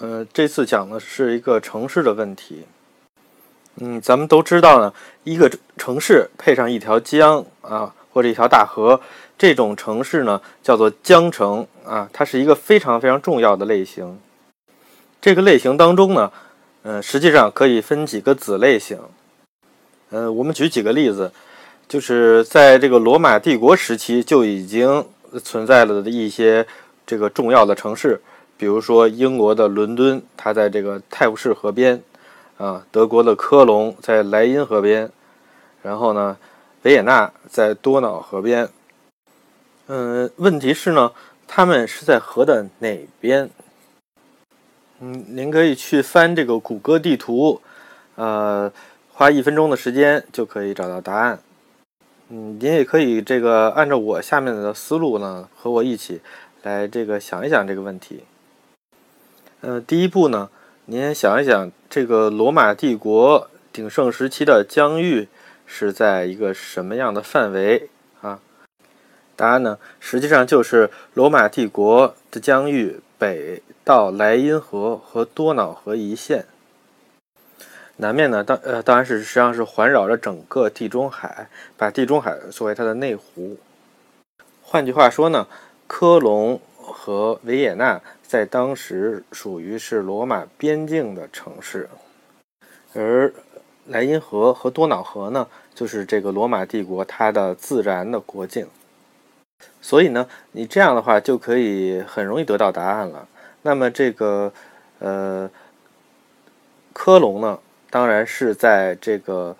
呃，这次讲的是一个城市的问题。嗯，咱们都知道呢，一个城市配上一条江啊，或者一条大河，这种城市呢叫做江城啊，它是一个非常非常重要的类型。这个类型当中呢，呃，实际上可以分几个子类型。呃，我们举几个例子，就是在这个罗马帝国时期就已经存在了的一些这个重要的城市。比如说，英国的伦敦，它在这个泰晤士河边，啊，德国的科隆在莱茵河边，然后呢，维也纳在多瑙河边。嗯，问题是呢，他们是在河的哪边？嗯，您可以去翻这个谷歌地图，呃，花一分钟的时间就可以找到答案。嗯，您也可以这个按照我下面的思路呢，和我一起来这个想一想这个问题。呃，第一步呢，您想一想，这个罗马帝国鼎盛时期的疆域是在一个什么样的范围啊？答案呢，实际上就是罗马帝国的疆域北到莱茵河和多瑙河一线，南面呢，当呃当然是实际上是环绕着整个地中海，把地中海作为它的内湖。换句话说呢，科隆和维也纳。在当时属于是罗马边境的城市，而莱茵河和多瑙河呢，就是这个罗马帝国它的自然的国境。所以呢，你这样的话就可以很容易得到答案了。那么这个呃，科隆呢，当然是在这个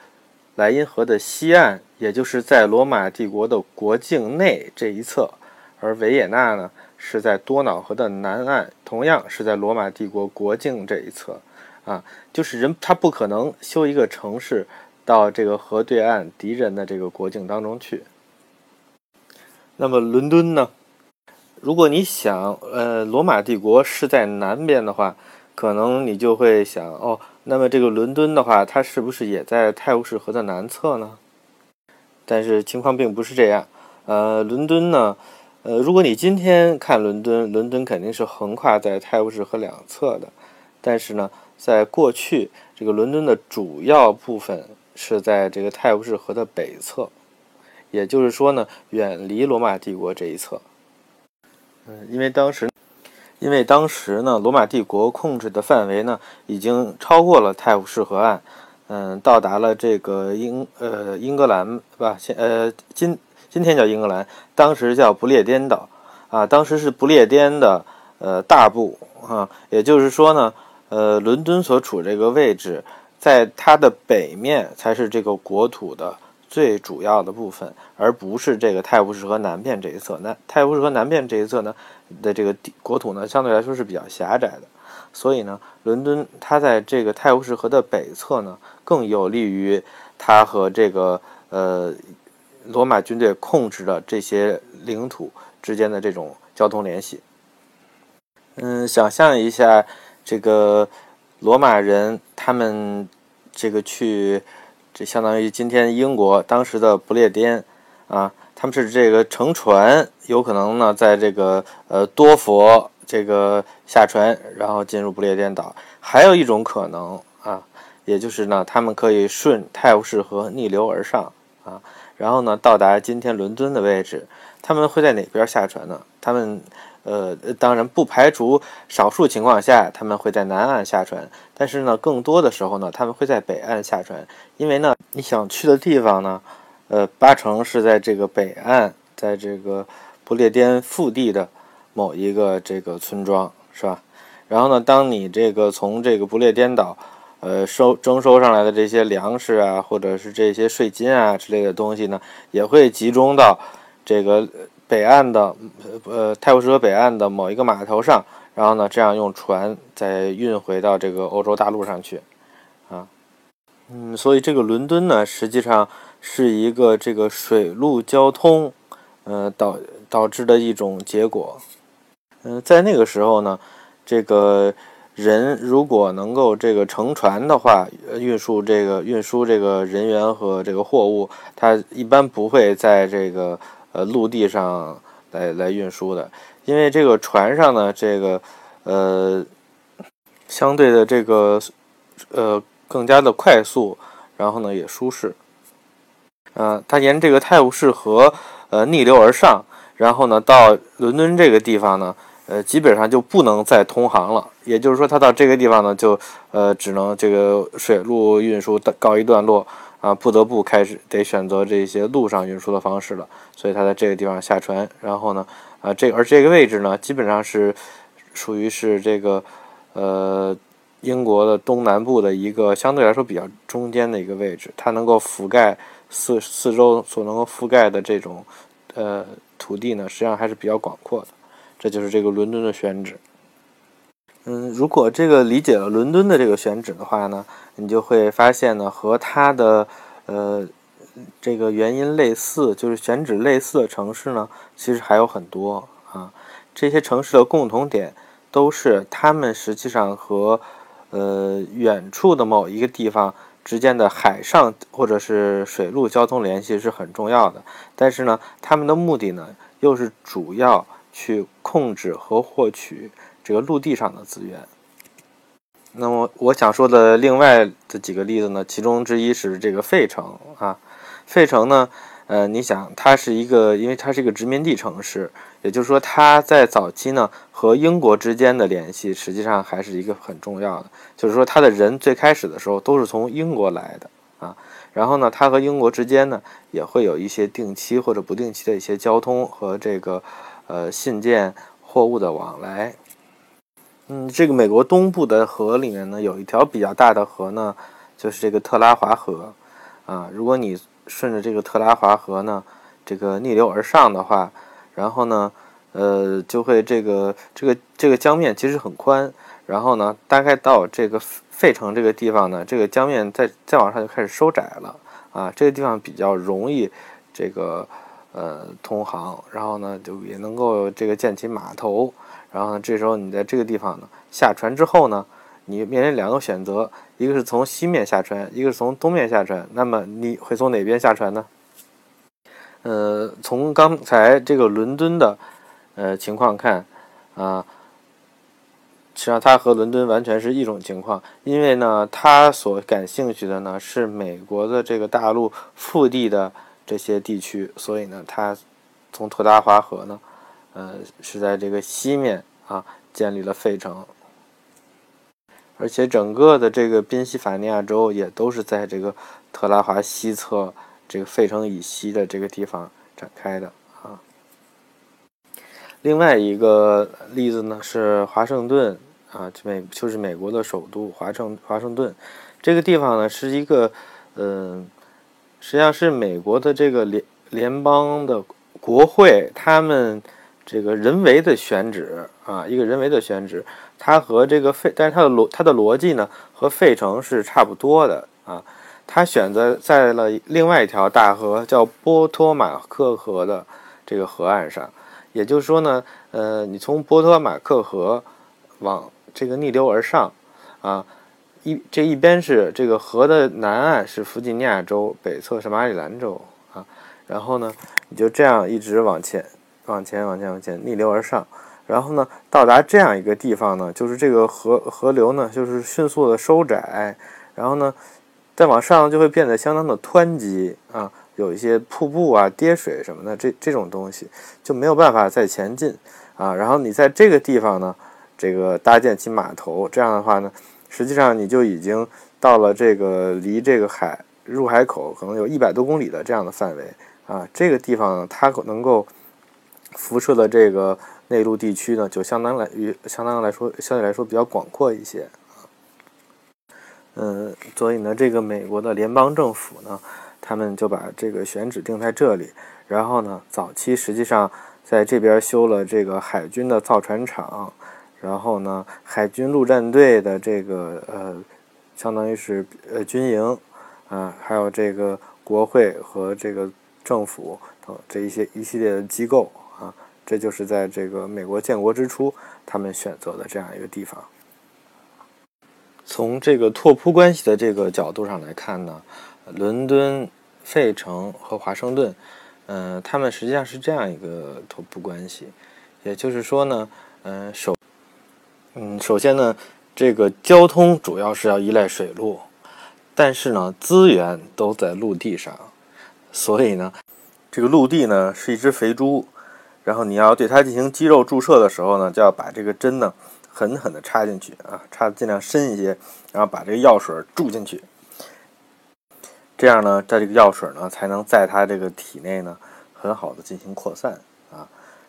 莱茵河的西岸，也就是在罗马帝国的国境内这一侧，而维也纳呢。是在多瑙河的南岸，同样是在罗马帝国国境这一侧，啊，就是人他不可能修一个城市到这个河对岸敌人的这个国境当中去。那么伦敦呢？如果你想，呃，罗马帝国是在南边的话，可能你就会想，哦，那么这个伦敦的话，它是不是也在泰晤士河的南侧呢？但是情况并不是这样，呃，伦敦呢？呃，如果你今天看伦敦，伦敦肯定是横跨在泰晤士河两侧的。但是呢，在过去，这个伦敦的主要部分是在这个泰晤士河的北侧，也就是说呢，远离罗马帝国这一侧。嗯，因为当时，因为当时呢，罗马帝国控制的范围呢，已经超过了泰晤士河岸，嗯，到达了这个英呃英格兰吧，现呃今。今天叫英格兰，当时叫不列颠岛，啊，当时是不列颠的呃大部啊，也就是说呢，呃，伦敦所处这个位置，在它的北面才是这个国土的最主要的部分，而不是这个泰晤士河南边这一侧。那泰晤士河南边这一侧呢的这个地国土呢，相对来说是比较狭窄的，所以呢，伦敦它在这个泰晤士河的北侧呢，更有利于它和这个呃。罗马军队控制的这些领土之间的这种交通联系，嗯，想象一下，这个罗马人他们这个去，这相当于今天英国当时的不列颠啊，他们是这个乘船，有可能呢，在这个呃多佛这个下船，然后进入不列颠岛。还有一种可能啊，也就是呢，他们可以顺泰晤士河逆流而上啊。然后呢，到达今天伦敦的位置，他们会在哪边下船呢？他们，呃，当然不排除少数情况下他们会在南岸下船，但是呢，更多的时候呢，他们会在北岸下船，因为呢，你想去的地方呢，呃，八成是在这个北岸，在这个不列颠腹地的某一个这个村庄，是吧？然后呢，当你这个从这个不列颠岛。呃，收征收上来的这些粮食啊，或者是这些税金啊之类的东西呢，也会集中到这个北岸的呃泰晤士河北岸的某一个码头上，然后呢，这样用船再运回到这个欧洲大陆上去，啊，嗯，所以这个伦敦呢，实际上是一个这个水陆交通，呃导导致的一种结果，嗯，在那个时候呢，这个。人如果能够这个乘船的话，运输这个运输这个人员和这个货物，它一般不会在这个呃陆地上来来运输的，因为这个船上呢，这个呃相对的这个呃更加的快速，然后呢也舒适。呃，它沿这个泰晤士河呃逆流而上，然后呢到伦敦这个地方呢，呃基本上就不能再通航了。也就是说，它到这个地方呢，就呃只能这个水路运输告一段落啊，不得不开始得选择这些陆上运输的方式了。所以它在这个地方下船，然后呢，啊这而这个位置呢，基本上是属于是这个呃英国的东南部的一个相对来说比较中间的一个位置，它能够覆盖。四四周所能够覆盖的这种呃土地呢，实际上还是比较广阔的。这就是这个伦敦的选址。嗯，如果这个理解了伦敦的这个选址的话呢，你就会发现呢，和它的呃这个原因类似，就是选址类似的城市呢，其实还有很多啊。这些城市的共同点都是，它们实际上和呃远处的某一个地方。之间的海上或者是水陆交通联系是很重要的，但是呢，他们的目的呢，又是主要去控制和获取这个陆地上的资源。那么，我想说的另外的几个例子呢，其中之一是这个费城啊，费城呢。呃，你想，它是一个，因为它是一个殖民地城市，也就是说，它在早期呢和英国之间的联系，实际上还是一个很重要的。就是说，它的人最开始的时候都是从英国来的啊，然后呢，它和英国之间呢也会有一些定期或者不定期的一些交通和这个呃信件、货物的往来。嗯，这个美国东部的河里面呢，有一条比较大的河呢，就是这个特拉华河啊，如果你。顺着这个特拉华河呢，这个逆流而上的话，然后呢，呃，就会这个这个这个江面其实很宽，然后呢，大概到这个费城这个地方呢，这个江面再再往上就开始收窄了啊，这个地方比较容易这个呃通航，然后呢，就也能够这个建起码头，然后呢，这时候你在这个地方呢下船之后呢。你面临两个选择，一个是从西面下船，一个是从东面下船。那么你会从哪边下船呢？呃，从刚才这个伦敦的呃情况看，啊，实际上它和伦敦完全是一种情况，因为呢，他所感兴趣的呢是美国的这个大陆腹地的这些地区，所以呢，他从特拉华河呢，呃，是在这个西面啊建立了费城。而且整个的这个宾夕法尼亚州也都是在这个特拉华西侧这个费城以西的这个地方展开的啊。另外一个例子呢是华盛顿啊，就美就是美国的首都华盛华盛顿这个地方呢是一个嗯，实际上是美国的这个联联邦的国会他们这个人为的选址啊，一个人为的选址。它和这个费，但是它的逻它的逻辑呢，和费城是差不多的啊。它选择在了另外一条大河，叫波托马克河的这个河岸上。也就是说呢，呃，你从波托马克河往这个逆流而上啊，一这一边是这个河的南岸是弗吉尼亚州，北侧是马里兰州啊。然后呢，你就这样一直往前，往前，往前，往前逆流而上。然后呢，到达这样一个地方呢，就是这个河河流呢，就是迅速的收窄，然后呢，再往上就会变得相当的湍急啊，有一些瀑布啊、跌水什么的，这这种东西就没有办法再前进啊。然后你在这个地方呢，这个搭建起码头，这样的话呢，实际上你就已经到了这个离这个海入海口可能有一百多公里的这样的范围啊。这个地方，它能够辐射的这个。内陆地区呢，就相当来于相当来说，相对来说比较广阔一些啊。嗯，所以呢，这个美国的联邦政府呢，他们就把这个选址定在这里。然后呢，早期实际上在这边修了这个海军的造船厂，然后呢，海军陆战队的这个呃，相当于是呃军营啊，还有这个国会和这个政府等这一些一系列的机构啊。这就是在这个美国建国之初，他们选择的这样一个地方。从这个拓扑关系的这个角度上来看呢，伦敦、费城和华盛顿，嗯，他们实际上是这样一个拓扑关系。也就是说呢，嗯，首，嗯，首先呢，这个交通主要是要依赖水路，但是呢，资源都在陆地上，所以呢，这个陆地呢是一只肥猪，然后你要对它进行肌肉注射的时候呢，就要把这个针呢狠狠地插进去啊，插的尽量深一些，然后把这个药水注进去。这样呢，在这个药水呢，才能在它这个体内呢，很好的进行扩散啊。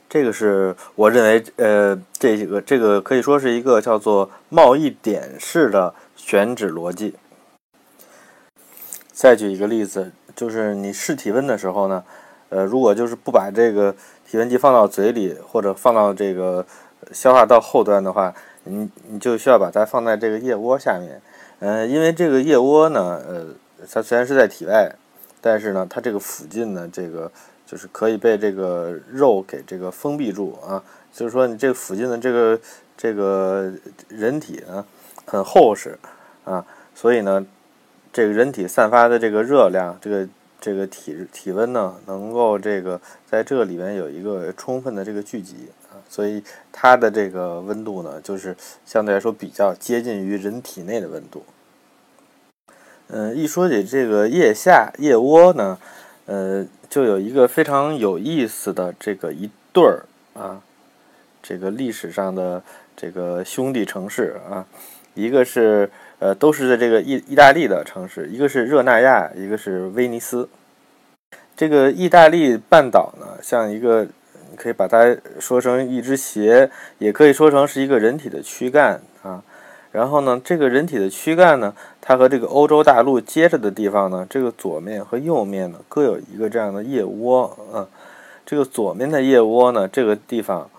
这个是我认为，呃，这个这个可以说是一个叫做贸易点式的选址逻辑。再举一个例子，就是你试体温的时候呢，呃，如果就是不把这个体温计放到嘴里，或者放到这个消化道后端的话，你你就需要把它放在这个腋窝下面，嗯，因为这个腋窝呢，呃。它虽然是在体外，但是呢，它这个附近呢，这个就是可以被这个肉给这个封闭住啊。就是说，你这附近的这个这个人体呢，很厚实啊，所以呢，这个人体散发的这个热量，这个这个体体温呢，能够这个在这里面有一个充分的这个聚集啊，所以它的这个温度呢，就是相对来说比较接近于人体内的温度。嗯，一说起这个腋下、腋窝呢，呃，就有一个非常有意思的这个一对儿啊，这个历史上的这个兄弟城市啊，一个是呃，都是在这个意意大利的城市，一个是热那亚，一个是威尼斯。这个意大利半岛呢，像一个，可以把它说成一只鞋，也可以说成是一个人体的躯干啊。然后呢，这个人体的躯干呢，它和这个欧洲大陆接着的地方呢，这个左面和右面呢各有一个这样的腋窝啊。这个左面的腋窝呢，这个地方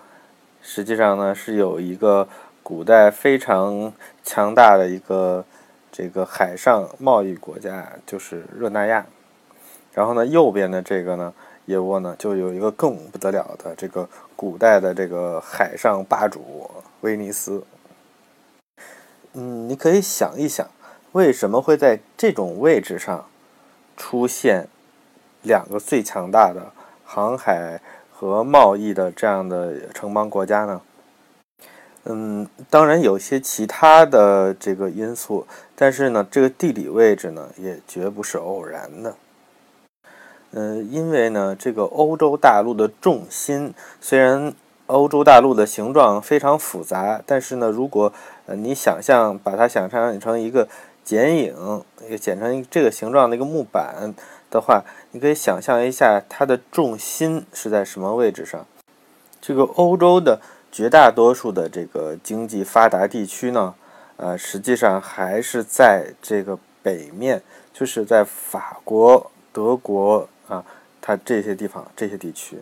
实际上呢是有一个古代非常强大的一个这个海上贸易国家，就是热那亚。然后呢，右边的这个呢腋窝呢，就有一个更不得了的这个古代的这个海上霸主威尼斯。嗯，你可以想一想，为什么会在这种位置上出现两个最强大的航海和贸易的这样的城邦国家呢？嗯，当然有些其他的这个因素，但是呢，这个地理位置呢也绝不是偶然的。嗯，因为呢，这个欧洲大陆的重心虽然。欧洲大陆的形状非常复杂，但是呢，如果呃你想象把它想象成一个剪影，一个剪成这个形状的一个木板的话，你可以想象一下它的重心是在什么位置上。这个欧洲的绝大多数的这个经济发达地区呢，呃，实际上还是在这个北面，就是在法国、德国啊，它这些地方这些地区。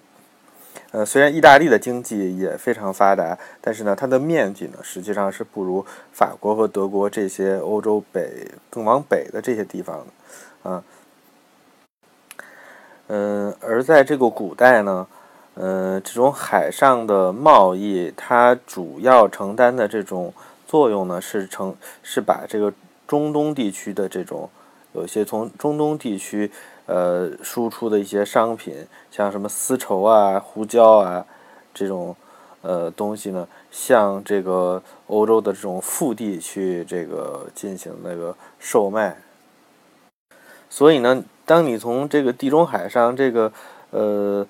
呃，虽然意大利的经济也非常发达，但是呢，它的面积呢，实际上是不如法国和德国这些欧洲北更往北的这些地方的，啊，嗯，而在这个古代呢，呃，这种海上的贸易，它主要承担的这种作用呢，是成是把这个中东地区的这种有些从中东地区。呃，输出的一些商品，像什么丝绸啊、胡椒啊这种呃东西呢，向这个欧洲的这种腹地去这个进行那个售卖。所以呢，当你从这个地中海上这个呃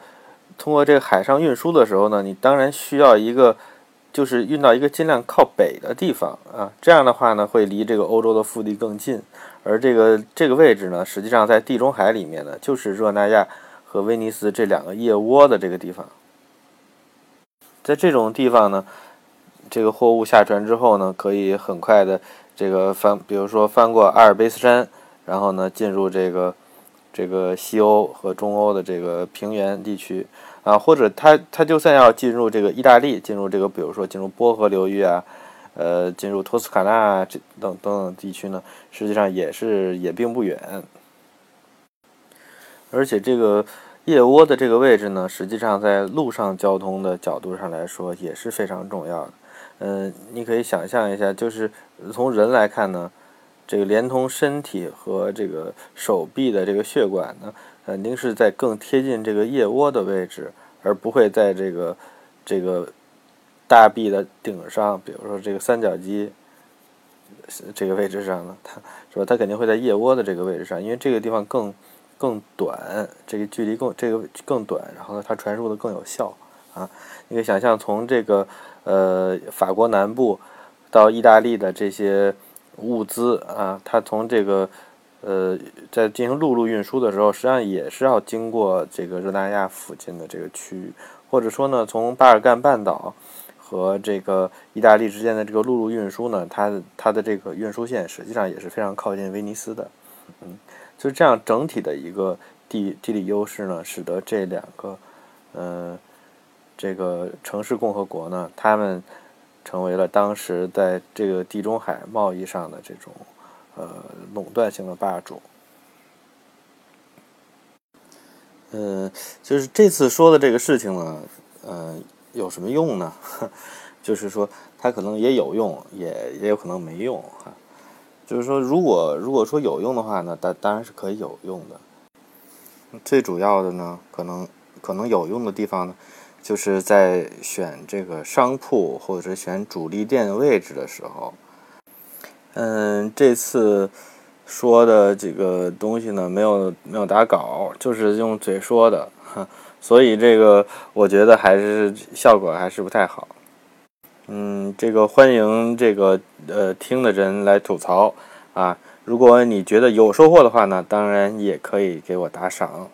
通过这个海上运输的时候呢，你当然需要一个。就是运到一个尽量靠北的地方啊，这样的话呢，会离这个欧洲的腹地更近。而这个这个位置呢，实际上在地中海里面呢，就是热那亚和威尼斯这两个腋窝的这个地方。在这种地方呢，这个货物下船之后呢，可以很快的这个翻，比如说翻过阿尔卑斯山，然后呢，进入这个这个西欧和中欧的这个平原地区。啊，或者他他就算要进入这个意大利，进入这个比如说进入波河流域啊，呃，进入托斯卡纳这等等等地区呢，实际上也是也并不远。而且这个腋窝的这个位置呢，实际上在陆上交通的角度上来说也是非常重要的。嗯，你可以想象一下，就是从人来看呢，这个连通身体和这个手臂的这个血管呢。肯定是在更贴近这个腋窝的位置，而不会在这个这个大臂的顶上，比如说这个三角肌这个位置上呢，它是吧？它肯定会在腋窝的这个位置上，因为这个地方更更短，这个距离更这个更短，然后呢，它传输的更有效啊。你可以想象，从这个呃法国南部到意大利的这些物资啊，它从这个呃在进行陆路运输的时候，实际上也是要经过这个热那亚附近的这个区域，或者说呢，从巴尔干半岛。和这个意大利之间的这个陆路运输呢，它它的这个运输线实际上也是非常靠近威尼斯的，嗯，就这样整体的一个地地理优势呢，使得这两个，呃，这个城市共和国呢，他们成为了当时在这个地中海贸易上的这种呃垄断性的霸主。嗯，就是这次说的这个事情呢，呃。有什么用呢？就是说，它可能也有用，也也有可能没用哈。就是说，如果如果说有用的话呢，当当然是可以有用的。最主要的呢，可能可能有用的地方呢，就是在选这个商铺或者是选主力店位置的时候。嗯，这次说的这个东西呢，没有没有打稿，就是用嘴说的哈。所以这个我觉得还是效果还是不太好。嗯，这个欢迎这个呃听的人来吐槽啊。如果你觉得有收获的话呢，当然也可以给我打赏。